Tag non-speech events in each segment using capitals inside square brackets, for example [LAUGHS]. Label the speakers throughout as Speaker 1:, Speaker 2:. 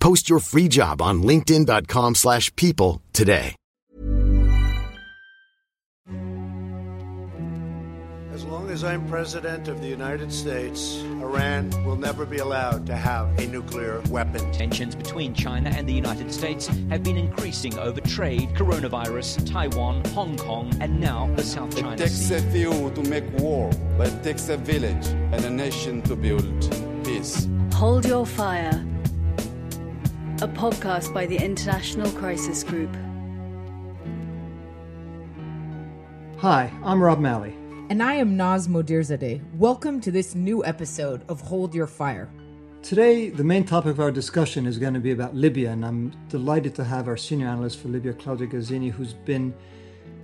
Speaker 1: Post your free job on linkedin.com/people slash people today.
Speaker 2: As long as I'm president of the United States, Iran will never be allowed to have a nuclear weapon.
Speaker 3: Tensions between China and the United States have been increasing over trade, coronavirus, Taiwan, Hong Kong, and now the South China Sea.
Speaker 4: It takes
Speaker 3: Sea.
Speaker 4: a few to make war, but it takes a village and a nation to build peace.
Speaker 5: Hold Your Fire, a podcast by the International Crisis Group.
Speaker 6: Hi, I'm Rob Malley.
Speaker 7: And I am Naz Modirzadeh. Welcome to this new episode of Hold Your Fire.
Speaker 6: Today, the main topic of our discussion is going to be about Libya, and I'm delighted to have our senior analyst for Libya, Claudia Gazzini, who's been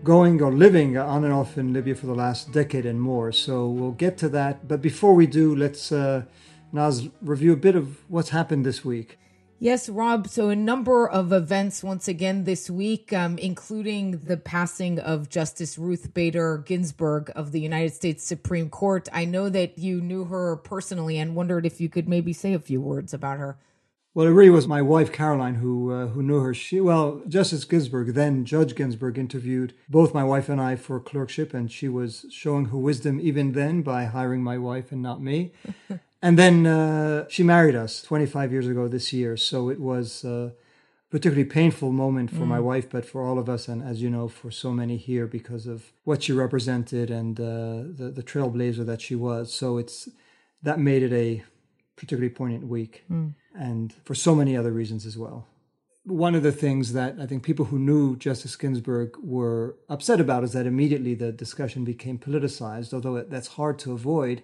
Speaker 6: going or living on and off in Libya for the last decade and more. So we'll get to that. But before we do, let's, uh, Naz, review a bit of what's happened this week.
Speaker 7: Yes, Rob. So, a number of events once again this week, um, including the passing of Justice Ruth Bader Ginsburg of the United States Supreme Court. I know that you knew her personally and wondered if you could maybe say a few words about her.
Speaker 6: Well, it really was my wife Caroline who uh, who knew her. She well, Justice Ginsburg, then Judge Ginsburg, interviewed both my wife and I for clerkship, and she was showing her wisdom even then by hiring my wife and not me. [LAUGHS] and then uh, she married us 25 years ago this year, so it was a particularly painful moment for my wife, but for all of us, and as you know, for so many here because of what she represented and uh, the the trailblazer that she was. So it's that made it a particularly poignant week and for so many other reasons as well. One of the things that I think people who knew Justice Ginsburg were upset about is that immediately the discussion became politicized, although that's hard to avoid.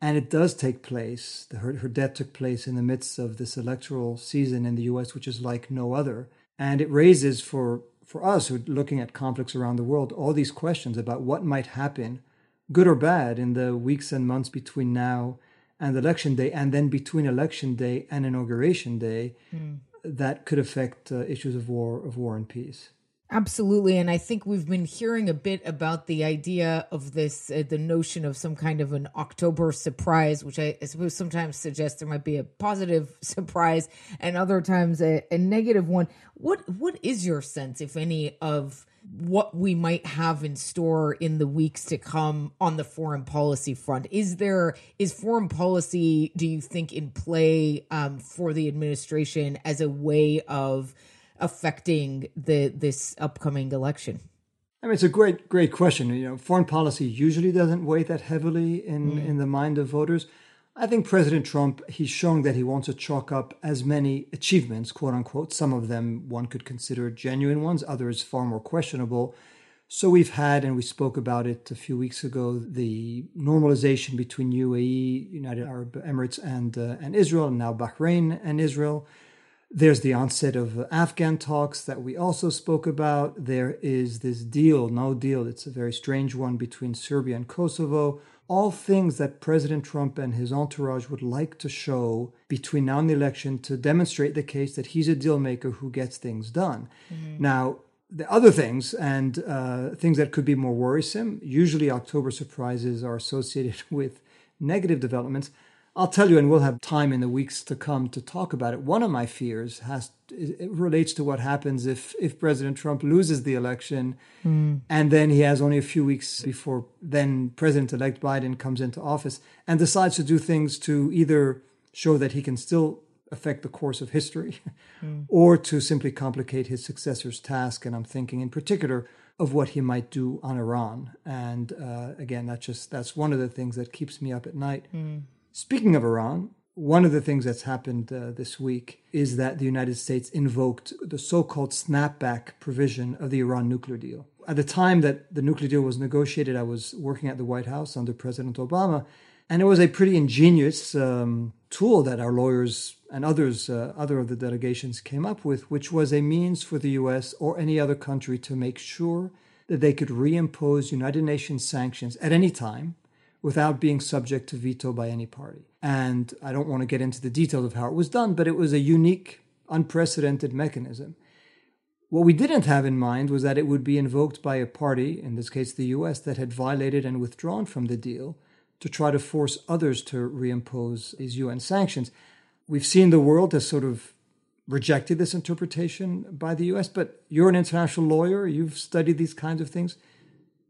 Speaker 6: And it does take place. Her, her death took place in the midst of this electoral season in the US, which is like no other. And it raises for, for us who are looking at conflicts around the world all these questions about what might happen, good or bad, in the weeks and months between now and election day, and then between election day and inauguration day, that could affect uh, issues of war, of war and peace.
Speaker 7: Absolutely. And I think we've been hearing a bit about the idea of this, uh, the notion of some kind of an October surprise, which I, I suppose sometimes suggests there might be a positive [LAUGHS] surprise and other times a, a negative one. What What is your sense, if any, of what we might have in store in the weeks to come on the foreign policy front? Is there, is foreign policy, do you think, in play um, for the administration as a way of affecting the this upcoming election?
Speaker 6: I mean, it's a great, great question. You know, foreign policy usually doesn't weigh that heavily in, in the mind of voters. I think President Trump, he's showing that he wants to chalk up as many achievements, quote unquote. Some of them one could consider genuine ones, others far more questionable. So we've had, and we spoke about it a few weeks ago, the normalization between UAE, United Arab Emirates, and uh, and Israel, and now Bahrain and Israel. There's the onset of Afghan talks that we also spoke about. There is this deal, no deal, it's a very strange one between Serbia and Kosovo. All things that President Trump and his entourage would like to show between now and the election to demonstrate the case that he's a deal maker who gets things done. Now, the other things and uh, things that could be more worrisome, usually October surprises are associated [LAUGHS] with negative developments. I'll tell you, and we'll have time in the weeks to come to talk about it. One of my fears has it relates to what happens if if President Trump loses the election, mm. and then he has only a few weeks before then President-elect Biden comes into office and decides to do things to either show that he can still affect the course of history, mm. [LAUGHS] or to simply complicate his successor's task. And I'm thinking, in particular, of what he might do on Iran. And uh, again, that's just that's one of the things that keeps me up at night. Mm. Speaking of Iran, one of the things that's happened uh, this week is that the United States invoked the so called snapback provision of the Iran nuclear deal. At the time that the nuclear deal was negotiated, I was working at the White House under President Obama, and it was a pretty ingenious um, tool that our lawyers and others, uh, other of the delegations, came up with, which was a means for the US or any other country to make sure that they could reimpose United Nations sanctions at any time without being subject to veto by any party. And I don't want to get into the details of how it was done, but it was a unique, unprecedented mechanism. What we didn't have in mind was that it would be invoked by a party, in this case the US, that had violated and withdrawn from the deal to try to force others to reimpose these UN sanctions. We've seen the world has sort of rejected this interpretation by the US, but you're an international lawyer, you've studied these kinds of things.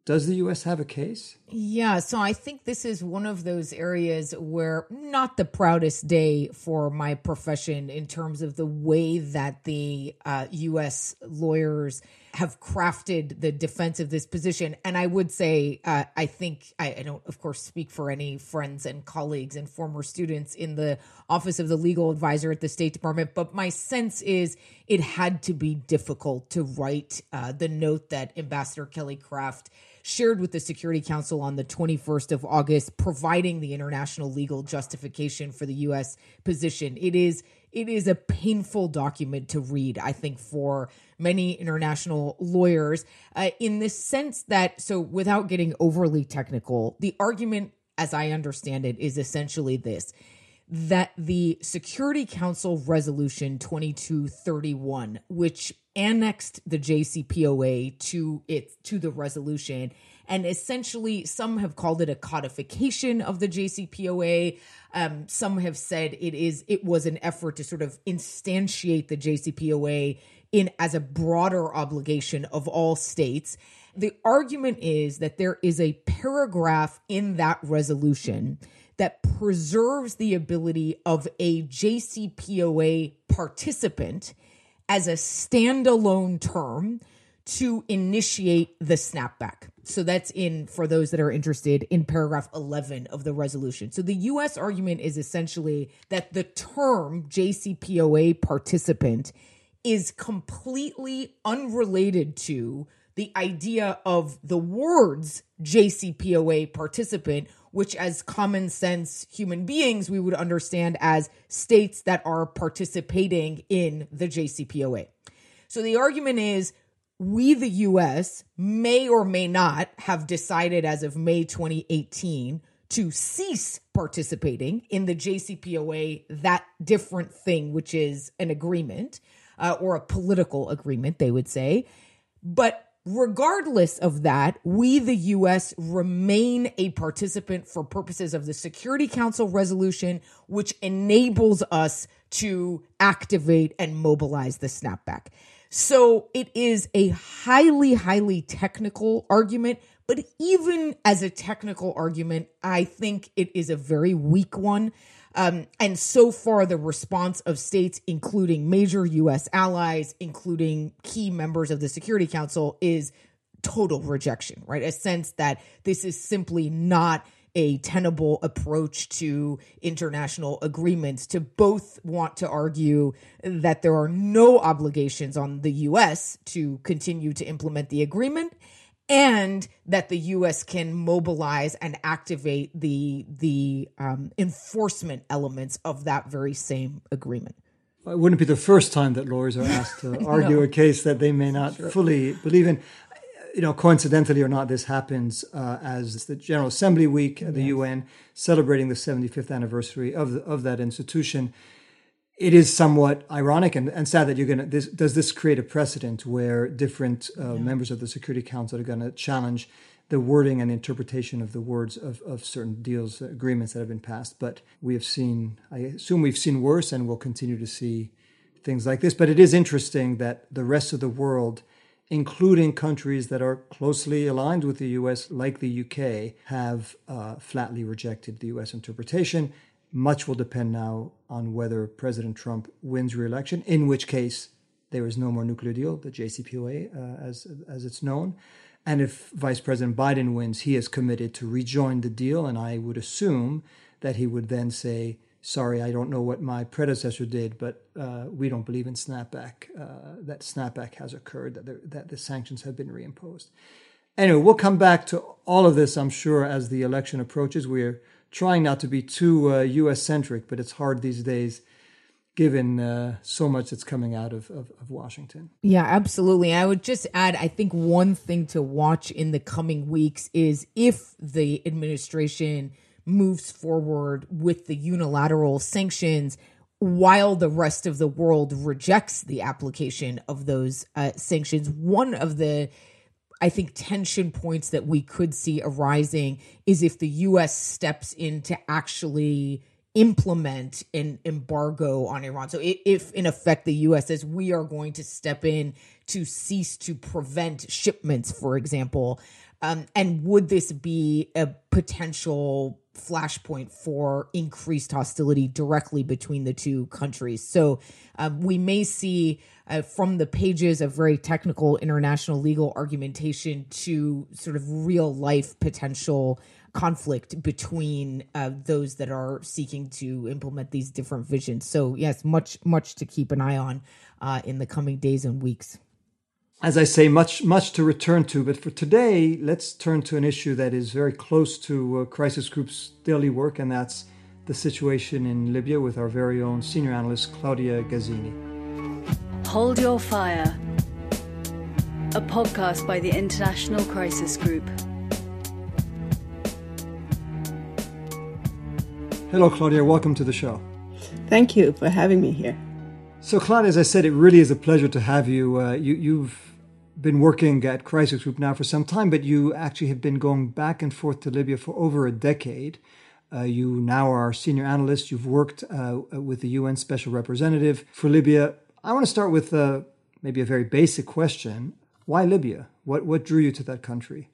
Speaker 6: Does the US have a case?
Speaker 7: Yeah, so I think this is one of those areas where not the proudest day for my profession in terms of the way that the uh, US lawyers have crafted the defense of this position. And I would say, uh, I think, I, I, don't, of course, speak for any friends and colleagues and former students in the Office of the Legal Advisor at the State Department, but my sense is it had to be difficult to write uh, the note that Ambassador Kelly Craft shared with the Security Council on the 21st of August, providing the international legal justification for the U.S. position. It is it is a painful document to read, I think, for many international lawyers, uh, in the sense that, so without getting overly technical, the argument, as I understand it, is essentially this that the Security Council Resolution 2231, which annexed the JCPOA to it to the resolution and essentially some have called it a codification of the JCPOA um, some have said it is it was an effort to sort of instantiate the JCPOA in as a broader obligation of all states. The argument is that there is a paragraph in that resolution that preserves the ability of a JCPOA participant as a standalone term to initiate the snapback. So that's in, for those that are interested, in paragraph 11 of the resolution. So the US argument is essentially that the term JCPOA participant is completely unrelated to the idea of the words JCPOA participant, which, as common sense human beings, we would understand as states that are participating in the JCPOA. So the argument is we, the US, may or may not have decided as of May 2018 to cease participating in the JCPOA, that different thing, which is an agreement uh, or a political agreement, they would say. But Regardless of that, we, the U.S., remain a participant for purposes of the Security Council resolution, which enables us to activate and mobilize the snapback. So it is a highly, highly technical argument, but even as a technical argument, I think it is a very weak one. Um, and so far, the response of states, including major U.S. allies, including key members of the Security Council, is total rejection, right? A sense that this is simply not a tenable approach to international agreements to both want to argue that there are no obligations on the US to continue to implement the agreement and that the U.S. can mobilize and activate the the um, enforcement elements of that very same agreement.
Speaker 6: It wouldn't be the first time that lawyers are asked to [LAUGHS] argue no. a case that they may not sure. fully believe in. You know, coincidentally or not, this happens uh, as the General Assembly Week at the yes. UN, celebrating the 75th anniversary of the, of that institution it is somewhat ironic and, and sad that you're going to this does this create a precedent where different uh, yeah. members of the security council are going to challenge the wording and interpretation of the words of, of certain deals agreements that have been passed but we have seen i assume we've seen worse and we'll continue to see things like this but it is interesting that the rest of the world including countries that are closely aligned with the US, like the UK, have uh, flatly rejected the US interpretation. Much will depend now on whether President Trump wins re-election, in which case there is no more nuclear deal, the JCPOA, uh, as as it's known. And if Vice President Biden wins, he is committed to rejoin the deal, and I would assume that he would then say, "Sorry, I don't know what my predecessor did, but uh, we don't believe in snapback. Uh, that snapback has occurred. That the, that the sanctions have been reimposed." Anyway, we'll come back to all of this, I'm sure, as the election approaches. We're trying not to be too uh, US centric, but it's hard these days given uh, so much that's coming out of, of, of, Washington.
Speaker 7: Yeah, absolutely. I would just add I think one thing to watch in the coming weeks is if the administration moves forward with the unilateral sanctions while the rest of the world rejects the application of those uh, sanctions. One of the I think tension points that we could see arising is if the US steps in to actually implement an embargo on Iran. So if in effect the US says we are going to step in to cease to prevent shipments, for example, um, and would this be a potential flashpoint for increased hostility directly between the two countries? So um, we may see uh, from the pages of very technical international legal argumentation to sort of real life potential conflict between uh, those that are seeking to implement these different visions. So yes, much much to keep an eye on uh, in the coming days and weeks.
Speaker 6: As I say, much much to return to, but for today, let's turn to an issue that is very close to uh, Crisis Group's daily work, and that's the situation in Libya with our very own senior analyst Claudia Gazzini.
Speaker 5: Hold Your Fire, a podcast by the International Crisis Group.
Speaker 6: Hello, Claudia. Welcome to the show.
Speaker 8: Thank you for having me here.
Speaker 6: So, Claudia, as I said, it really is a pleasure to have you. Uh, you you've been working at Crisis Group now for some time, but you actually have been going back and forth to Libya for over a decade. Uh, you now are a senior analyst. You've worked uh, with the UN Special Representative for Libya. I want to start with uh, maybe a very basic question. Why Libya? What, what drew you to that country?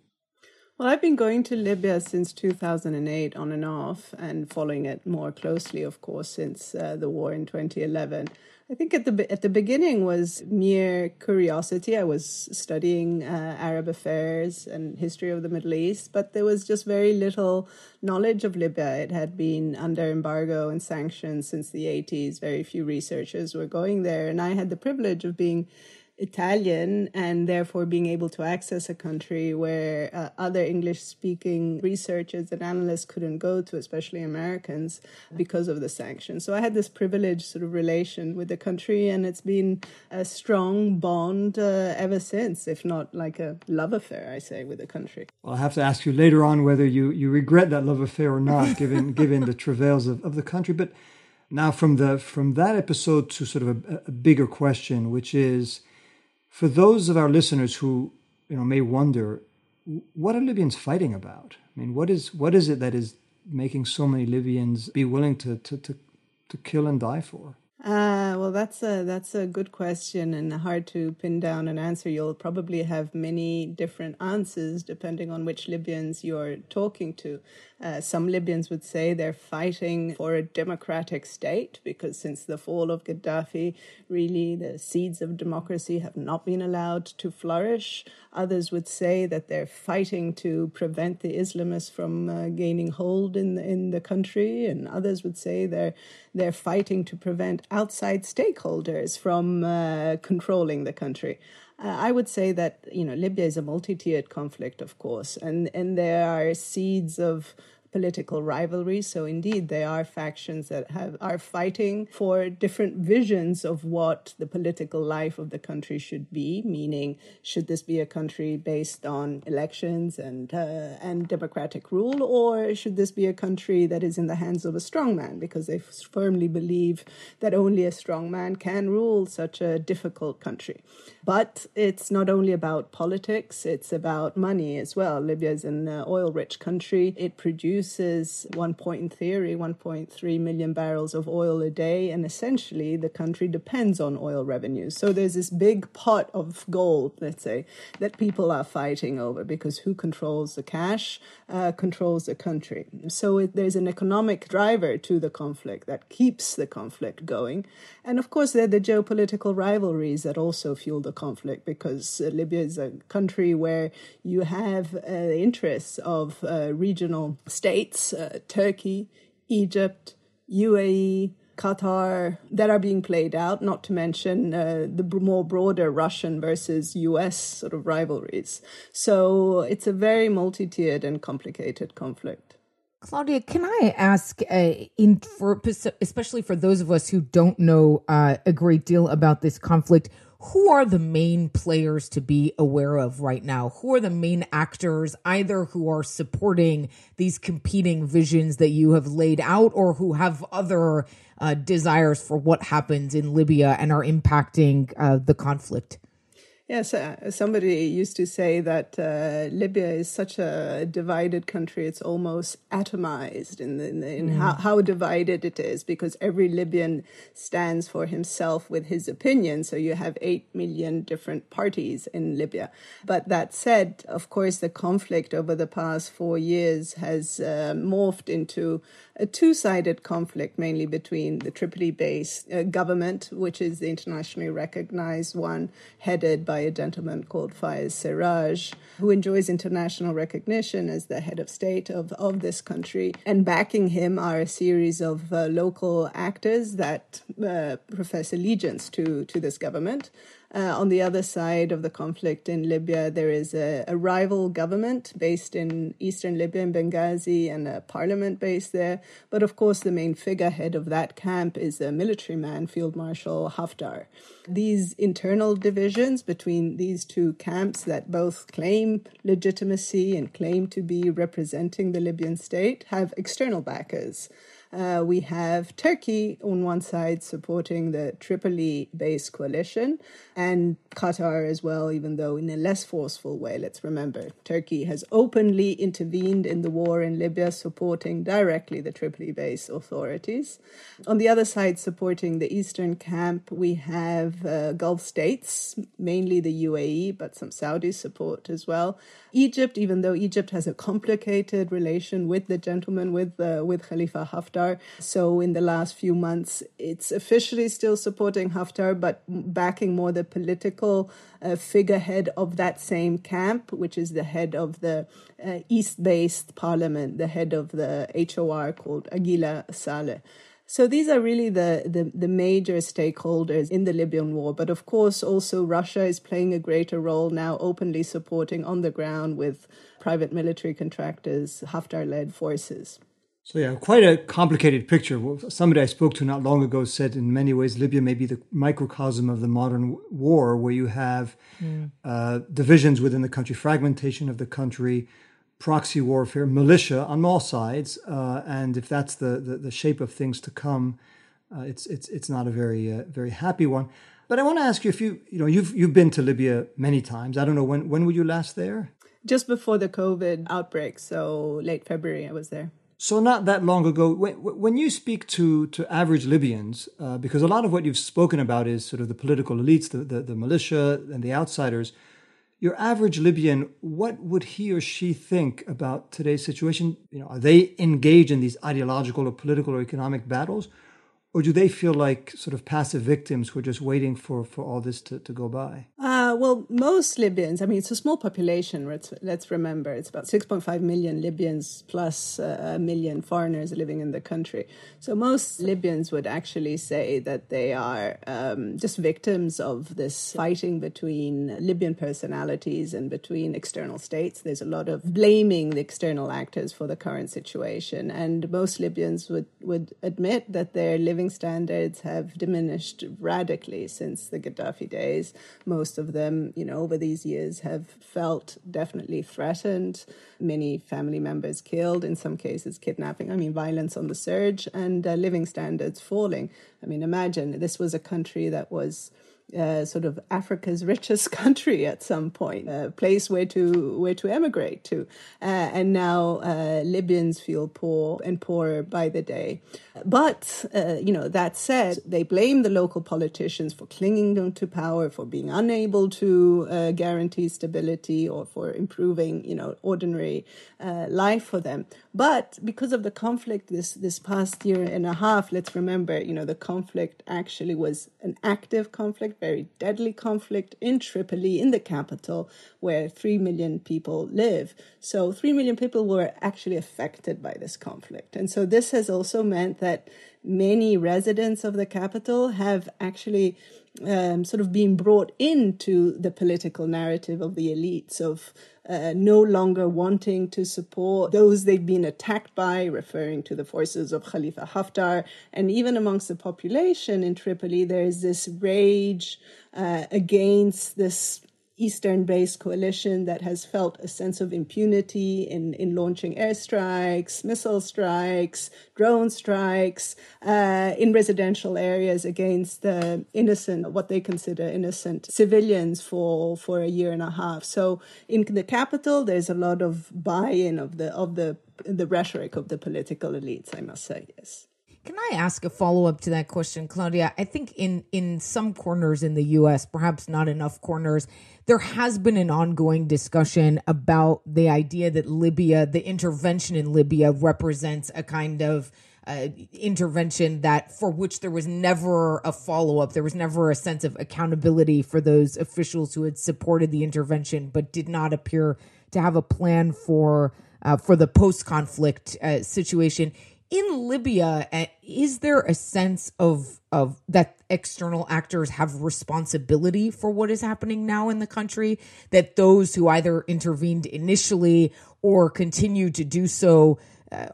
Speaker 8: Well, I've been going to Libya since 2008 on and off, and following it more closely, of course, since uh, the war in 2011. I think at the at the beginning was mere curiosity. I was studying uh, Arab affairs and history of the Middle East, but there was just very little knowledge of Libya. It had been under embargo and sanctions since the 80s. Very few researchers were going there, and I had the privilege of being Italian and therefore being able to access a country where uh, other English speaking researchers and analysts couldn't go to, especially Americans, because of the sanctions. So I had this privileged sort of relation with the country, and it's been a strong bond uh, ever since, if not like a love affair, I say, with the country.
Speaker 6: Well, I have to ask you later on whether you, you regret that love affair or not, [LAUGHS] given, given the travails of, of the country. But now, from, the, from that episode to sort of a, a bigger question, which is, for those of our listeners who you know may wonder, what are Libyans fighting about? I mean, what is what is it that is making so many Libyans be willing to to to, to kill and die for?
Speaker 8: Uh, well, that's a that's a good question and hard to pin down an answer. You'll probably have many different answers depending on which Libyans you're talking to. Uh, some Libyans would say they're fighting for a democratic state because since the fall of Gaddafi, really the seeds of democracy have not been allowed to flourish. Others would say that they're fighting to prevent the Islamists from uh, gaining hold in the, in the country, and others would say they're they're fighting to prevent outside stakeholders from uh, controlling the country. I would say that you know Libya is a multi-tiered conflict, of course, and and there are seeds of political rivalries. So indeed, there are factions that have are fighting for different visions of what the political life of the country should be. Meaning, should this be a country based on elections and uh, and democratic rule, or should this be a country that is in the hands of a strong man? Because they firmly believe that only a strong man can rule such a difficult country. But it's not only about politics; it's about money as well. Libya is an uh, oil-rich country. It produces one point in theory, 1.3 million barrels of oil a day, and essentially the country depends on oil revenues. So there's this big pot of gold, let's say, that people are fighting over because who controls the cash uh, controls the country. So it, there's an economic driver to the conflict that keeps the conflict going. And of course, there are the geopolitical rivalries that also fuel the conflict because uh, Libya is a country where you have uh, interests of uh, regional states, uh, Turkey, Egypt, UAE, Qatar that are being played out, not to mention uh, the more broader Russian versus US sort of rivalries. So it's a very multi tiered and complicated conflict.
Speaker 7: Claudia, can I ask, uh, in for especially for those of us who don't know uh, a great deal about this conflict, who are the main players to be aware of right now? Who are the main actors, either who are supporting these competing visions that you have laid out or who have other uh, desires for what happens in Libya and are impacting uh, the conflict?
Speaker 8: Yes, uh, somebody used to say that uh, Libya is such a divided country; it's almost atomized in, the, in, the, in mm. how, how, divided it is, because every Libyan stands for himself with his opinion. So you have eight million different parties in Libya. But that said, of course, the conflict over the past four years has uh, morphed into a two sided conflict, mainly between the Tripoli based uh, government, which is the internationally recognized one, headed by a gentleman called Fayez Sarraj, who enjoys international recognition as the head of state of, of this country. And backing him are a series of uh, local actors that uh, profess allegiance to, to this government. Uh, on the other side of the conflict in Libya, there is a, a, rival government based in eastern Libya, in Benghazi, and a parliament based there. But of course, the main figurehead of that camp is a military man, Field Marshal Haftar. These internal divisions between these two camps that both claim legitimacy and claim to be representing the Libyan state have external backers. Uh, we have Turkey on one side supporting the Tripoli based coalition and Qatar as well, even though in a less forceful way. Let's remember, Turkey has openly intervened in the war in Libya, supporting directly the Tripoli based authorities. On the other side, supporting the eastern camp, we have uh, Gulf states, mainly the UAE, but some Saudi support as well. Egypt, even though Egypt has a complicated relation with the gentleman, with, uh, with Khalifa Haftar. So in the last few months, it's officially still supporting Haftar, but backing more the political uh, figurehead of that same camp, which is the head of the uh, East-based parliament, the head of the HOR called Aguila Saleh. So these are really the, the, the, major stakeholders in the Libyan war. But of course, also Russia is playing a greater role now, openly supporting on the ground with private military contractors, Haftar led forces.
Speaker 6: So yeah, quite a complicated picture. Somebody I spoke to not long ago said, in many ways, Libya may be the microcosm of the modern war, where you have mm. uh, divisions within the country, fragmentation of the country, proxy warfare, militia on all sides, uh, and if that's the, the, the shape of things to come, uh, it's it's it's not a very uh, very happy one. But I want to ask you if you you know you've you've been to Libya many times. I don't know when when were you last there?
Speaker 8: Just before the COVID outbreak, so late February, I was there.
Speaker 6: So not that long ago, when, when you speak to to average Libyans, uh, because a lot of what you've spoken about is sort of the political elites, the, the, the militia, and the outsiders. Your average Libyan, what would he or she think about today's situation? You know, are they engaged in these ideological or political or economic battles, or do they feel like sort of passive victims who are just waiting for, for all this to, to go by?
Speaker 8: Uh, well, most Libyans, I mean, it's a small population, let's, let's remember. It's about 6.5 million Libyans plus uh, a million foreigners living in the country. So most Libyans would actually say that they are um, just victims of this fighting between Libyan personalities and between external states. There's a lot of blaming the external actors for the current situation. And most Libyans would, would admit that their living standards have diminished radically since the Gaddafi days. Most of them, you know, over these years have felt definitely threatened. Many family members killed, in some cases kidnapping. I mean, violence on the surge and uh, living standards falling. I mean, imagine this was a country that was uh, sort of Africa's [LAUGHS] richest country at some point, a place where to where to emigrate to, uh, and now uh, Libyans feel poor and poorer by the day. But uh, you know that said, they blame the local politicians for clinging to power, for being unable to uh, guarantee stability or for improving you know ordinary uh, life for them. But because of the conflict this this past year and a half, let's remember, you know, the conflict actually was an active conflict, very deadly conflict in Tripoli, in the capital, where three million people live. So three million people were actually affected by this conflict, and so this has also meant that many residents of the capital have actually um, sort of being brought into the political narrative of the elites of uh, no longer wanting to support those they've been attacked by, referring to the forces of Khalifa Haftar. And even amongst the population in Tripoli, there is this rage uh, against this Eastern based coalition that has felt a sense of impunity in, in launching airstrikes, missile strikes, drone strikes uh, in residential areas against the innocent, what they consider innocent civilians for, for a year and a half. So in the capital, there's a lot of buy in of the, of the, the rhetoric of the political elites, I must say, yes.
Speaker 7: Can I ask a follow up to that question, Claudia? I think in in some corners in the U.S., perhaps not enough corners, there has been an ongoing discussion about the idea that Libya, the intervention in Libya, represents a kind of uh, intervention that for which there was never a follow up. There was never a sense of accountability for those officials who had supported the intervention, but did not appear to have a plan for uh, for the post conflict uh, situation in Libya, uh, is there a sense of of that external actors have responsibility for what is happening now in the country? That those who either intervened initially or continue to do so uh,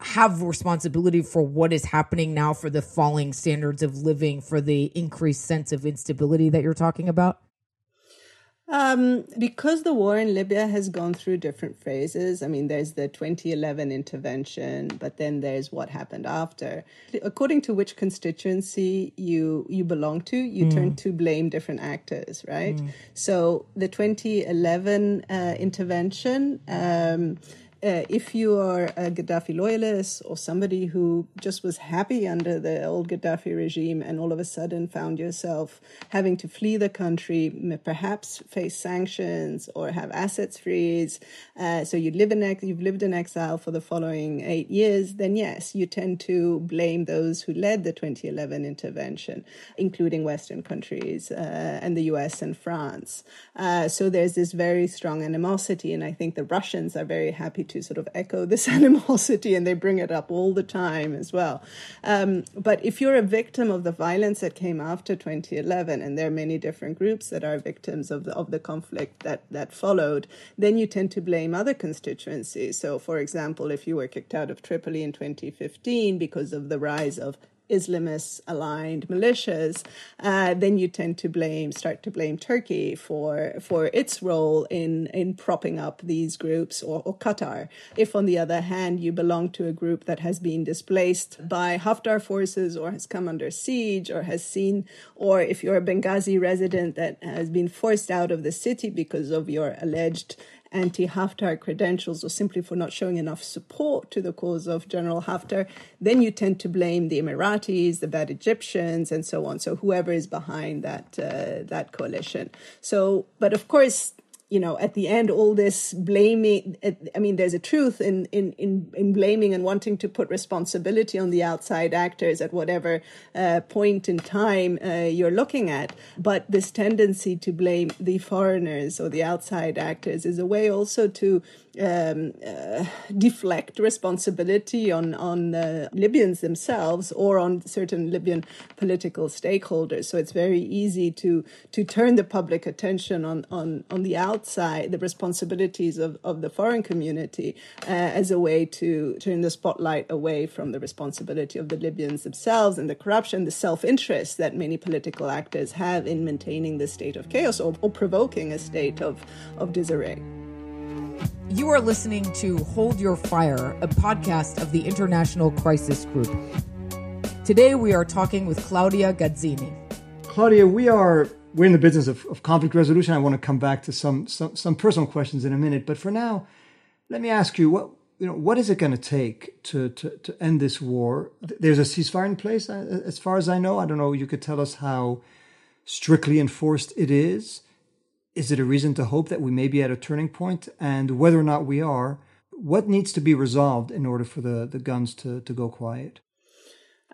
Speaker 7: have responsibility for what is happening now, for the falling standards of living, for the increased sense of instability that you're talking about?
Speaker 8: Um, because the war in Libya has gone through different phases. I mean, there's the 2011 intervention, but then there's what happened after. According to which constituency you you belong to, you mm. turn to blame different actors, right? Mm. So the 2011 uh, intervention. Um, uh, if you are a Gaddafi loyalist or somebody who just was happy under the old Gaddafi regime and all of a sudden found yourself having to flee the country, perhaps face sanctions or have assets freeze, uh, so you live in ex- you've lived in exile for the following eight years, then yes, you tend to blame those who led the 2011 intervention, including Western countries uh, and the U.S. and France. Uh, so there's this very strong animosity, and I think the Russians are very happy to sort of echo this [LAUGHS] animosity and they bring it up all the time as well. Um, but if you're a victim of the violence that came after 2011, and there are many different groups that are victims of the, of the conflict that, that followed, then you tend to blame other constituencies. So, for example, if you were kicked out of Tripoli in 2015 because of the rise of Islamist aligned militias, uh, then you tend to blame, start to blame Turkey for for its role in in propping up these groups, or, or Qatar. If, on the other hand, you belong to a group that has been displaced by Haftar forces, or has come under siege, or has seen, or if you're a Benghazi resident that has been forced out of the city because of your alleged anti Haftar credentials or simply for not showing enough support to the cause of General Haftar, then you tend to blame the Emiratis, the bad Egyptians, and so on. So whoever is behind that uh, that coalition. So, but of course, you know, at the end, all this blaming, I mean, there's a truth in, in, in, in blaming and wanting to put responsibility on the outside actors at whatever uh, point in time uh, you're looking at. But this tendency to blame the foreigners or the outside actors is a way also to um, uh, deflect responsibility on on Libyans themselves or on certain Libyan political stakeholders. So it's very easy to to turn the public attention on on on the outside, the responsibilities of of the foreign community, uh, as a way to turn the spotlight away from the responsibility of the Libyans themselves and the corruption, the self interest that many political actors have in maintaining the state of chaos or, or provoking a state of of disarray.
Speaker 7: You are listening to Hold Your Fire, a podcast of the International Crisis Group. Today we are talking with Claudia Gazzini.
Speaker 6: Claudia, we are we're in the business of, of conflict resolution. I want to come back to some, some some personal questions in a minute, but for now, let me ask you what you know what is it going to take to, to to end this war? There's a ceasefire in place, uh, as far as I know. I don't know. You could tell us how strictly enforced it is is it a reason to hope that we may be at a turning point? And whether or not we are, what needs to be resolved in order for the, the guns to, to go quiet?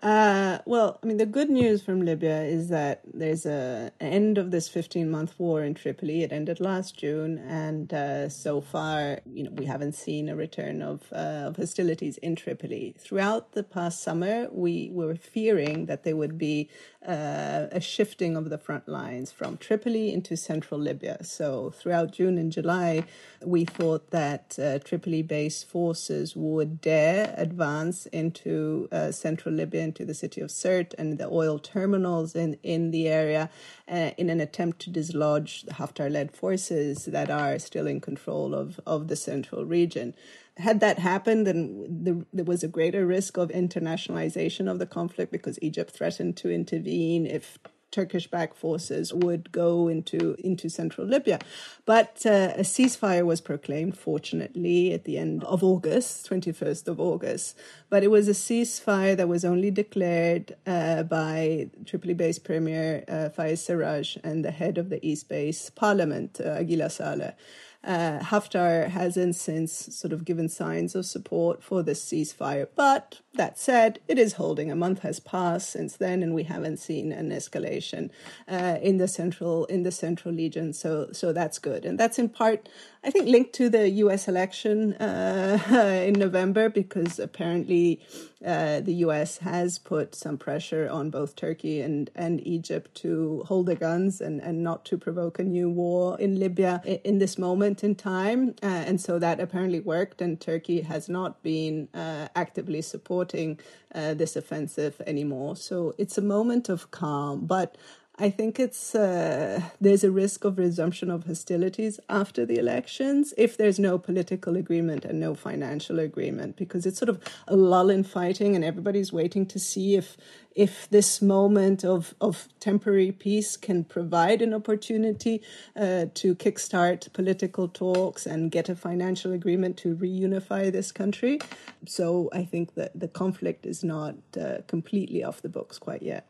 Speaker 8: Uh, well, I mean, the good news from Libya is that there's a end of this 15 month war in Tripoli. It ended last June, and uh, so far, you know, we haven't seen a return of, uh, of hostilities in Tripoli. Throughout the past summer, we were fearing that there would be uh, a shifting of the front lines from Tripoli into central Libya. So throughout June and July, we thought that uh, Tripoli-based forces would dare advance into central Libya, into the city of Sirte and the oil terminals in, in the area uh, in an attempt to dislodge the Haftar-led forces that are still in control of, of the central region. Had that happened, then the, there was a greater risk of internationalization of the conflict because Egypt threatened to intervene if Turkish backed forces would go into into central Libya. But uh, a ceasefire was proclaimed, fortunately, at the end of August, 21st of August. But it was a ceasefire that was only declared uh, by Tripoli based Premier uh, Fayez Sarraj and the head of the East Base Parliament, uh, Aguila Saleh. Uh, Haftar hasn't since sort of given signs of support for this ceasefire. But that said, it is holding. A month has passed since then, and we haven't seen an escalation uh, in the central in the central region. So so that's good, and that's in part I think linked to the U.S. election uh, [LAUGHS] in November, because apparently uh, the U.S. has put some pressure on both Turkey and, and Egypt to hold their guns and, and not to provoke a new war in Libya in this moment in time. Uh, and so that apparently worked, and Turkey has not been uh, actively supporting uh, this offensive anymore. So it's a moment of calm, but I think it's uh, there's a risk of resumption of hostilities after the elections if there's no political agreement and no financial agreement, because it's sort of a lull in fighting, and everybody's waiting to see if if this moment of of temporary peace can provide an opportunity uh, to kickstart political talks and get a financial agreement to reunify this country. So I think that the conflict is not uh, completely off the books quite yet.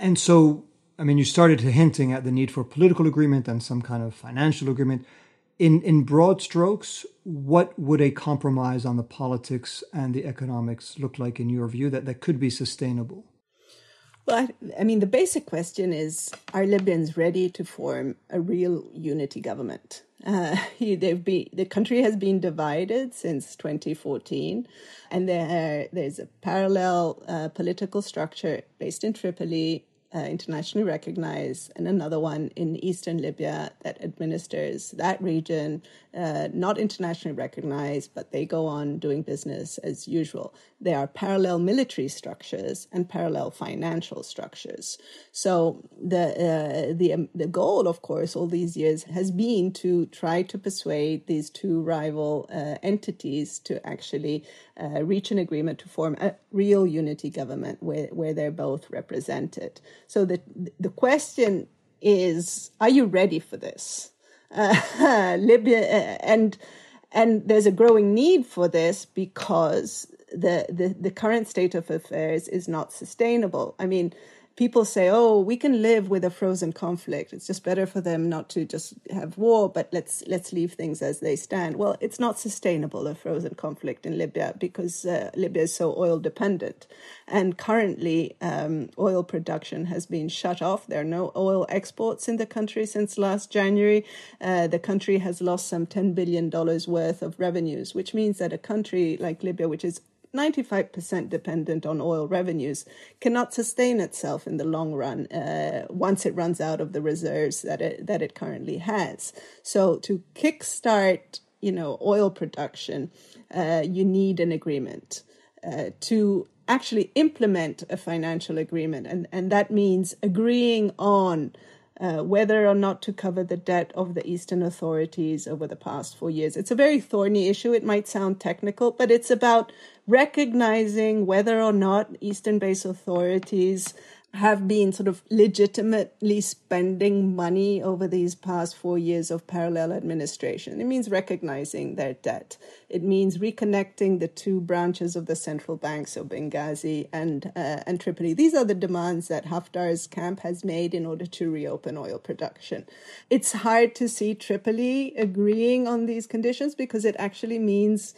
Speaker 6: And so I mean, you started hinting at the need for political agreement and some kind of financial agreement. In in broad strokes, what would a compromise on the politics and the economics look like in your view that, that could be sustainable?
Speaker 8: Well, I, I mean, the basic question is: Are Libyans ready to form a real unity government? Uh, [LAUGHS] they've been, the country has been divided since 2014, and there, there's a parallel uh, political structure based in Tripoli uh, internationally recognized, and another one in eastern Libya that administers that region, uh, not internationally recognized, but they go on doing business as usual. There are parallel military structures and parallel financial structures. So the uh, the um, the goal, of course, all these years has been to try to persuade these two rival uh, entities to actually uh, reach an agreement to form a real unity government where where they're both represented. So the the question is, are you ready for this? Uh, [LAUGHS] Libya uh, and and there's a growing need for this because the, the the current state of affairs is not sustainable. I mean, people say, "Oh, we can live with a frozen conflict. It's just better for them not to just have war, but let's let's leave things as they stand." Well, it's not sustainable a frozen conflict in Libya because uh, Libya is so oil dependent, and currently um, oil production has been shut off. There are no oil exports in the country since last January. Uh, the country has lost some ten billion dollars worth of revenues, which means that a country like Libya, which is 95% dependent on oil revenues, cannot sustain itself in the long run uh, once it runs out of the reserves that it, that it currently has. So to kickstart, you know, oil production, uh, you need an agreement. Uh, to actually implement a financial agreement, and, and that means agreeing on uh, whether or not to cover the debt of the Eastern authorities over the past four years. It's a very thorny issue. It might sound technical, but it's about recognizing whether or not Eastern based authorities have been sort of legitimately spending money over these past four years of parallel administration. It means recognizing their debt. It means reconnecting the two branches of the central banks of Benghazi and uh, and Tripoli. These are the demands that Haftar's camp has made in order to reopen oil production. It's hard to see Tripoli agreeing on these conditions because it actually means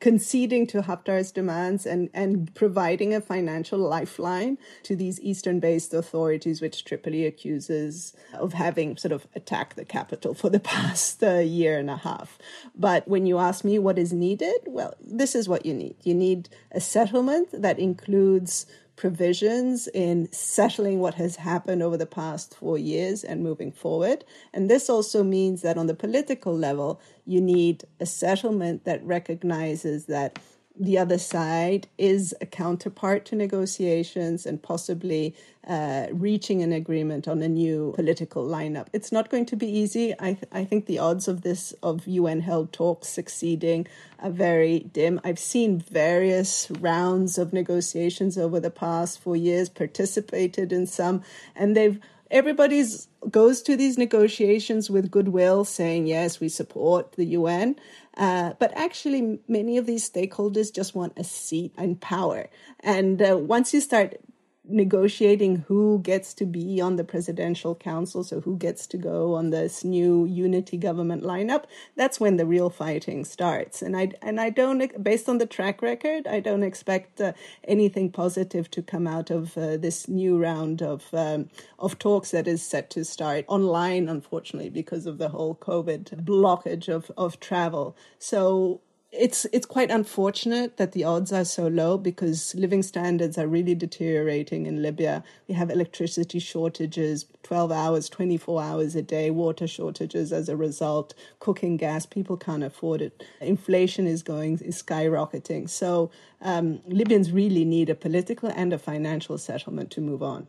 Speaker 8: conceding to Haftar's demands and, and providing a financial lifeline to these Eastern based authorities, which Tripoli accuses of having sort of attacked the capital for the [LAUGHS] past uh, year and a half. But when you ask me what is needed, well, this is what you need. You need a settlement that includes provisions in settling what has happened over the past four years and moving forward. And this also means that on the political level, you need a settlement that recognizes that the other side is a counterpart to negotiations and possibly uh, reaching an agreement on a new political lineup. It's not going to be easy. I, th- I think the odds of this, of UN held talks succeeding, are very dim. I've seen various rounds of negotiations over the past four years, participated in some, and they've everybody's goes to these negotiations with goodwill saying yes we support the un uh, but actually, many of these stakeholders just want a seat and power. And uh, once you start negotiating who gets to be on the presidential council, so who gets to go on this new unity government lineup, that's when the real fighting starts. And I and I don't, based on the track record, I don't expect uh, anything positive to come out of uh, this new round of um, of talks that is set to start online, unfortunately, because of the whole COVID blockage of of travel. So it's it's quite unfortunate that the odds are so low because living standards are really deteriorating in Libya. We have electricity shortages, 12 hours, 24 hours a day, water shortages as a result, cooking gas, people can't afford it. Inflation is going is skyrocketing. So um, Libyans really need a political and a financial settlement to move on.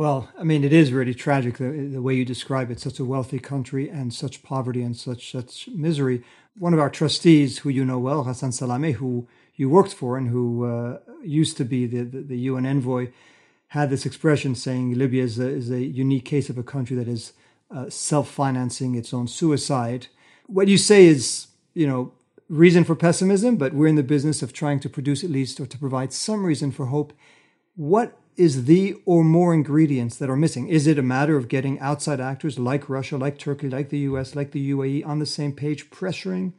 Speaker 6: Well, I mean, it is really tragic the, the way you describe it. Such a wealthy country and such poverty and such such misery. One of our trustees, who you know well, Ghassan Salameh, who you worked for and who uh, used to be the, the, the, UN envoy, had this expression saying Libya is a, is a unique case of a country that is uh, self-financing its own suicide. What you say is, you know, reason for pessimism, but we're in the business of trying to produce at least or to provide some reason for hope. What is the or more ingredients that are missing? Is it a matter of getting outside actors like Russia, like Turkey, like the US, like the UAE on the same page, pressuring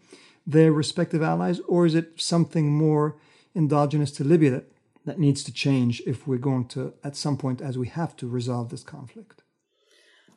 Speaker 6: their respective allies? Or is it something more endogenous to Libya that, that needs to change if we're going to, at some point, as we have to, resolve this conflict?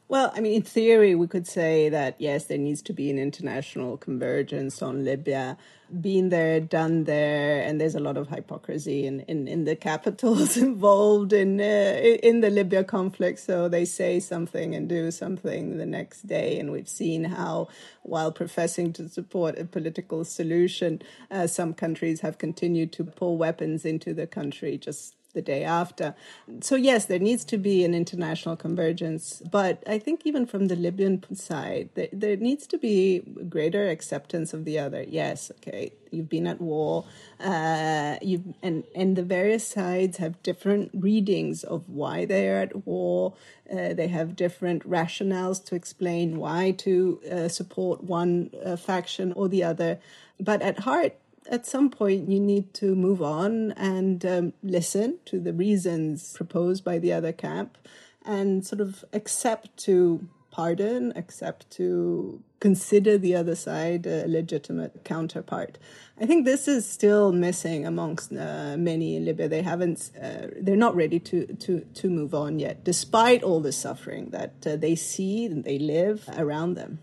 Speaker 8: Well, I mean, in theory, we could say that yes, there needs to be an international convergence on Libya. Been there, done there, and there's a lot of hypocrisy in, in, in the capitals [LAUGHS] involved in uh, in the Libya conflict. So they say something and do something the next day, and we've seen how, while professing to support a political solution, uh, some countries have continued to pull weapons into the country just the day after. So, yes, there needs to be an international convergence. But I think even from the Libyan side, there, there needs to be greater acceptance of the other. Yes, okay, you've been at war, uh, you've, and, and the various sides have different readings of why they are at war. Uh, they have different rationales to explain why to uh, support one uh, faction or the other. But at heart, at some point you need to move on and um, listen to the reasons proposed by the other camp and sort of accept to pardon, accept to consider the other side a legitimate counterpart. I think this is still missing amongst uh, many in Libya. They haven't, uh, they're not ready to, to, to move on yet, despite all the suffering that uh, they see and they live around them.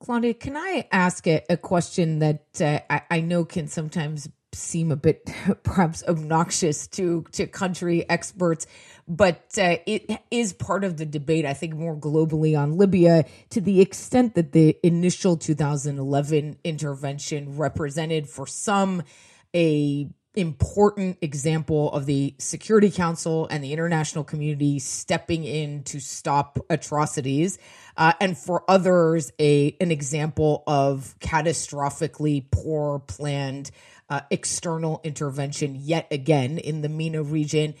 Speaker 7: Claudia, can I ask a, a question that uh, I, I know can sometimes seem a bit [LAUGHS] perhaps obnoxious to to country experts but uh, it is part of the debate i think more globally on libya to the extent that the initial 2011 intervention represented for some a important example of the security council and the international community stepping in to stop atrocities uh, and for others a an example of catastrophically poor planned uh, external intervention yet again in the MENA region.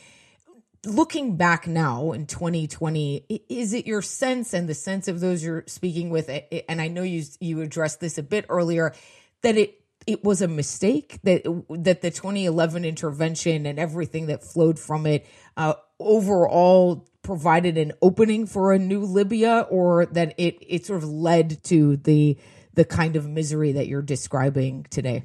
Speaker 7: Looking back now in 2020, is it your sense and the sense of those you're speaking with, and I know you you addressed this a bit earlier, that it it was a mistake that that the 2011 intervention and everything that flowed from it uh, overall provided an opening for a new Libya, or that it it sort of led to the the kind of misery that you're describing today?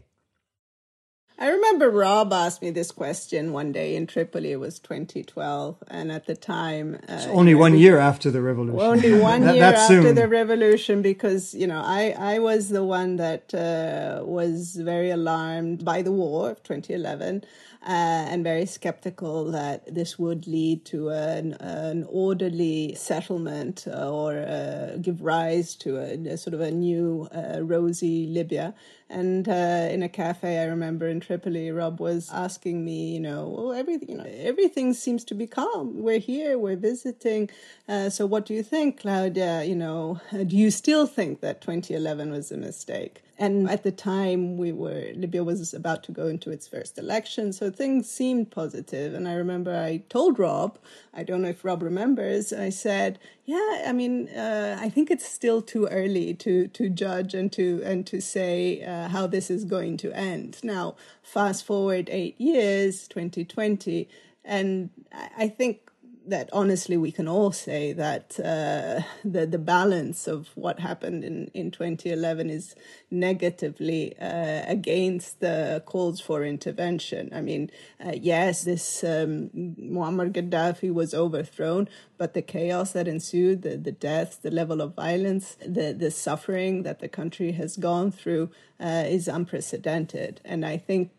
Speaker 8: I remember Rob asked me this question one day in Tripoli. It was 2012, and at the time,
Speaker 6: uh, only know, one year after the revolution.
Speaker 8: Only [LAUGHS] one that, year after soon. the revolution, because you know, I I was the one that uh, was very alarmed by the war of 2011 uh, and very skeptical that this would lead to an, an orderly settlement uh, or uh, give rise to a, a, sort of a new uh, rosy Libya. And uh, in a cafe, I remember in Tripoli, Rob was asking me, you know, well, everything, you know, everything seems to be calm. We're here, we're visiting. Uh, so, what do you think, Claudia? You know, do you still think that 2011 was a mistake? And at the time, we were Libya was about to go into its first election, so things seemed positive. And I remember I told Rob, I don't know if Rob remembers, I said, "Yeah, I mean, uh, I think it's still too early to to judge and to and to say uh, how this is going to end." Now, fast forward eight years, 2020, and I think that honestly we can all say that uh, the the balance of what happened in, in 2011 is negatively uh, against the calls for intervention. I mean, uh, yes, this um, Muammar Gaddafi was overthrown, but the chaos that ensued, the, the deaths, the level of violence, the, the suffering that the country has gone through uh, is unprecedented. And I think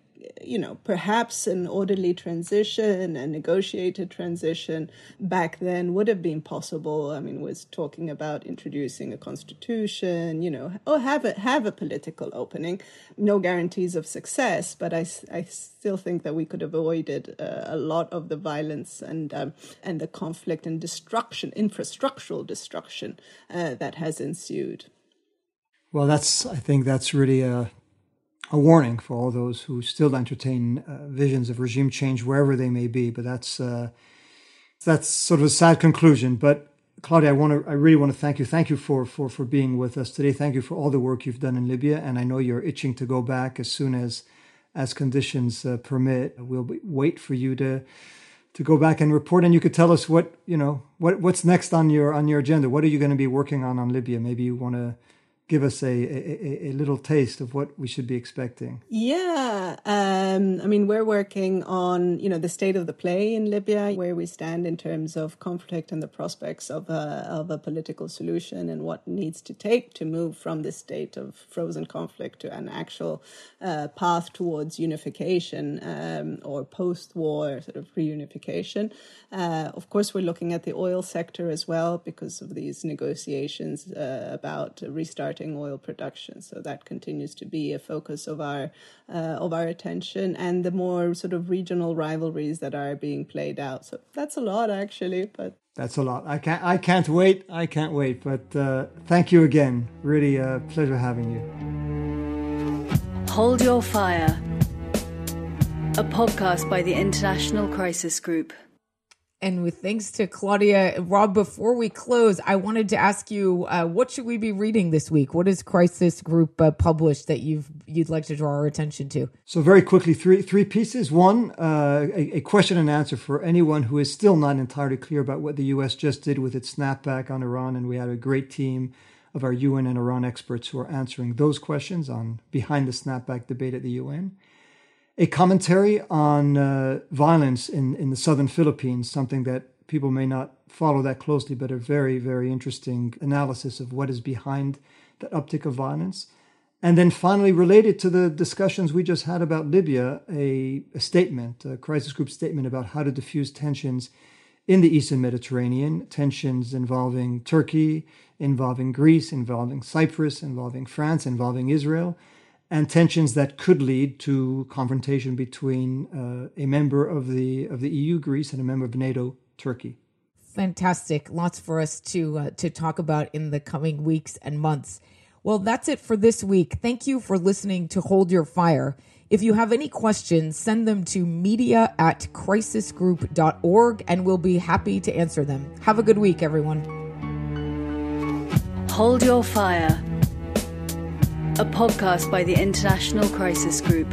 Speaker 8: you know, perhaps an orderly transition, a negotiated transition back then would have been possible. I mean, was talking about introducing a constitution, you know, or have a have a political opening. No guarantees of success, but I, I still think that we could have avoided uh, a lot of the violence and um, and the conflict and destruction, infrastructural destruction uh, that has ensued.
Speaker 6: Well, that's I think that's really a a warning for all those who still entertain uh, visions of regime change wherever they may be. But that's uh, that's sort of a sad conclusion. But Claudia, I want to I really want to thank you. Thank you for for for being with us today. Thank you for all the work you've done in Libya, and I know you're itching to go back as soon as as conditions uh, permit. We'll be, wait for you to to go back and report and you could tell us what you know what what's next on your on your agenda what are you going to be working on on libya maybe you want to give us a, a, a, little taste of what we should be expecting?
Speaker 8: Yeah, um, I mean, we're working on you know the state of the play in Libya, where we stand in terms of conflict and the prospects of a, of a political solution, and what needs to take to move from this state of frozen conflict to an actual uh, path towards unification um, or post-war sort of reunification. Uh, of course, we're looking at the oil sector as well because of these negotiations uh, about restart restarting oil production. So that continues to be a focus of our uh, of our attention, and the more sort of regional rivalries that are being played out. So that's a lot, actually. But
Speaker 6: that's a lot. I can't. I can't wait. I can't wait. But uh, thank you again. Really a pleasure having you.
Speaker 5: Hold your fire. A podcast by the International Crisis Group.
Speaker 7: And with thanks to Claudia, Rob, before we close, I wanted to ask you, uh, what should we be reading this week? What has Crisis Group uh, published that you've you'd like to draw our attention to?
Speaker 6: So very quickly, three three pieces. One, uh, a, a, question and answer for anyone who is still not entirely clear about what the U.S. just did with its snapback on Iran, and we had a great team of our UN and Iran experts who are answering those questions on behind the snapback debate at the UN. A commentary on uh, violence in, in the southern Philippines, something that people may not follow that closely, but a very, very interesting analysis of what is behind that uptick of violence. And then finally, related to the discussions we just had about Libya, a, a statement, a crisis group statement about how to diffuse tensions in the Eastern Mediterranean, tensions involving Turkey, involving Greece, involving Cyprus, involving France, involving Israel, and tensions that could lead to confrontation between uh, a member of the of the EU, Greece, and a member of NATO, Turkey.
Speaker 7: Fantastic, lots for us to uh, to talk about in the coming weeks and months. Well, that's it for this week. Thank you for listening to Hold Your Fire. If you have any questions, send them to media at crisisgroup.org and we'll be happy to answer them. Have a good week, everyone.
Speaker 5: Hold Your Fire, a podcast by the International Crisis Group.